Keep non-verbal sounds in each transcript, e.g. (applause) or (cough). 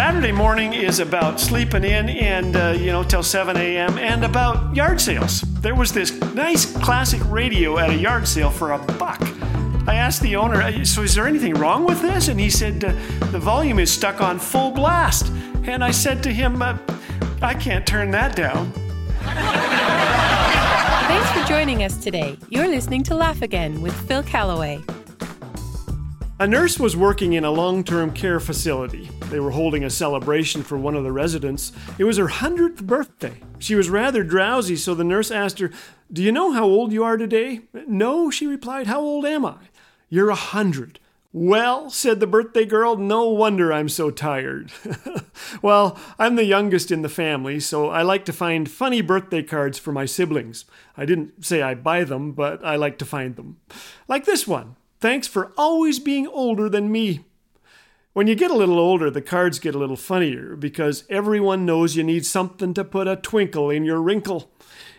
Saturday morning is about sleeping in and, uh, you know, till 7 a.m. and about yard sales. There was this nice classic radio at a yard sale for a buck. I asked the owner, "Uh, so is there anything wrong with this? And he said, uh, the volume is stuck on full blast. And I said to him, uh, I can't turn that down. Thanks for joining us today. You're listening to Laugh Again with Phil Callaway. A nurse was working in a long term care facility. They were holding a celebration for one of the residents. It was her 100th birthday. She was rather drowsy, so the nurse asked her, Do you know how old you are today? No, she replied. How old am I? You're a 100. Well, said the birthday girl, no wonder I'm so tired. (laughs) well, I'm the youngest in the family, so I like to find funny birthday cards for my siblings. I didn't say I buy them, but I like to find them. Like this one. Thanks for always being older than me. When you get a little older, the cards get a little funnier because everyone knows you need something to put a twinkle in your wrinkle.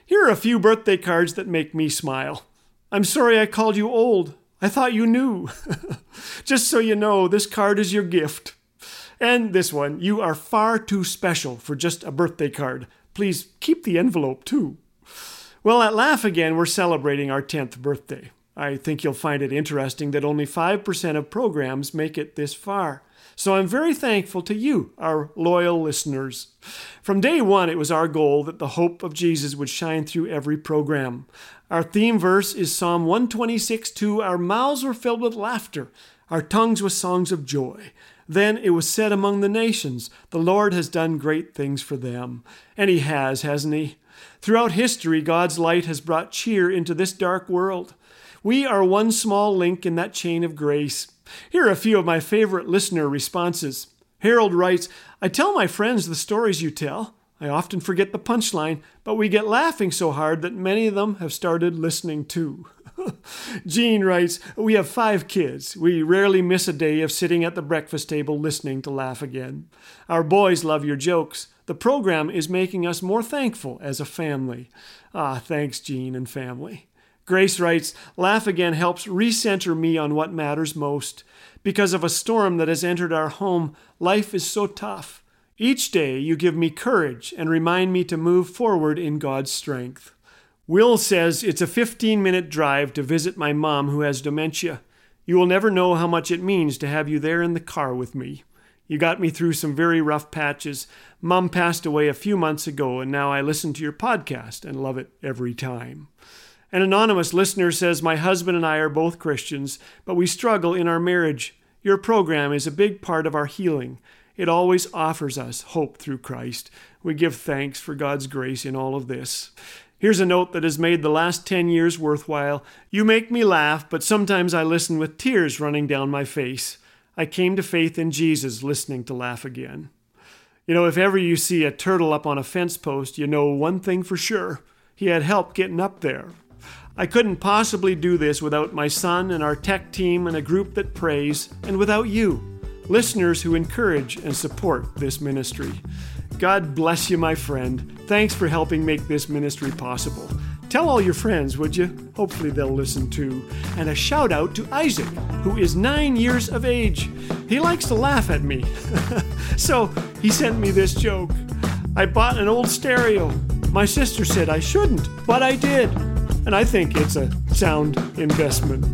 Here are a few birthday cards that make me smile. I'm sorry I called you old. I thought you knew. (laughs) Just so you know, this card is your gift. And this one, you are far too special for just a birthday card. Please keep the envelope too. Well, at Laugh Again, we're celebrating our 10th birthday. I think you'll find it interesting that only 5% of programs make it this far. So I'm very thankful to you, our loyal listeners. From day one, it was our goal that the hope of Jesus would shine through every program. Our theme verse is Psalm 126 2 Our mouths were filled with laughter, our tongues with songs of joy. Then it was said among the nations, The Lord has done great things for them. And He has, hasn't He? Throughout history, God's light has brought cheer into this dark world. We are one small link in that chain of grace. Here are a few of my favorite listener responses. Harold writes, I tell my friends the stories you tell. I often forget the punchline, but we get laughing so hard that many of them have started listening too. (laughs) Jean writes, We have five kids. We rarely miss a day of sitting at the breakfast table listening to Laugh Again. Our boys love your jokes. The program is making us more thankful as a family. Ah, thanks, Jean and family. Grace writes, Laugh Again helps recenter me on what matters most. Because of a storm that has entered our home, life is so tough. Each day you give me courage and remind me to move forward in God's strength. Will says it's a 15 minute drive to visit my mom who has dementia. You will never know how much it means to have you there in the car with me. You got me through some very rough patches. Mom passed away a few months ago, and now I listen to your podcast and love it every time. An anonymous listener says, My husband and I are both Christians, but we struggle in our marriage. Your program is a big part of our healing. It always offers us hope through Christ. We give thanks for God's grace in all of this. Here's a note that has made the last 10 years worthwhile. You make me laugh, but sometimes I listen with tears running down my face. I came to faith in Jesus listening to Laugh Again. You know, if ever you see a turtle up on a fence post, you know one thing for sure he had help getting up there. I couldn't possibly do this without my son and our tech team and a group that prays, and without you, listeners who encourage and support this ministry. God bless you, my friend. Thanks for helping make this ministry possible. Tell all your friends, would you? Hopefully, they'll listen too. And a shout out to Isaac, who is nine years of age. He likes to laugh at me. (laughs) so he sent me this joke I bought an old stereo. My sister said I shouldn't, but I did and I think it's a sound investment.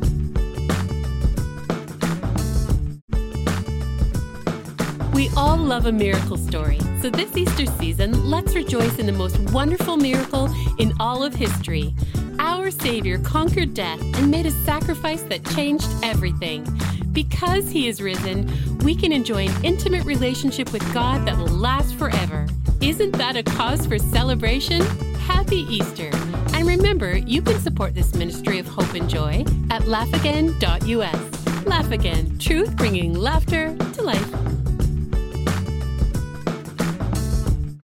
We all love a miracle story, so this Easter season, let's rejoice in the most wonderful miracle in all of history. Our Savior conquered death and made a sacrifice that changed everything. Because He is risen, we can enjoy an intimate relationship with God that will last forever. Isn't that a cause for celebration? Happy Easter! And remember, you can support this ministry of hope and joy at laughagain.us. Laugh Again, truth bringing laughter to life.